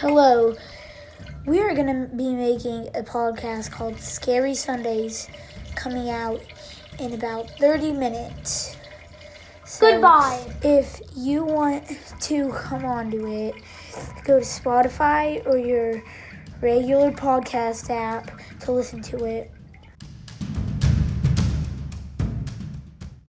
Hello. We are going to be making a podcast called Scary Sundays coming out in about 30 minutes. So Goodbye. If you want to come on to it, go to Spotify or your regular podcast app to listen to it.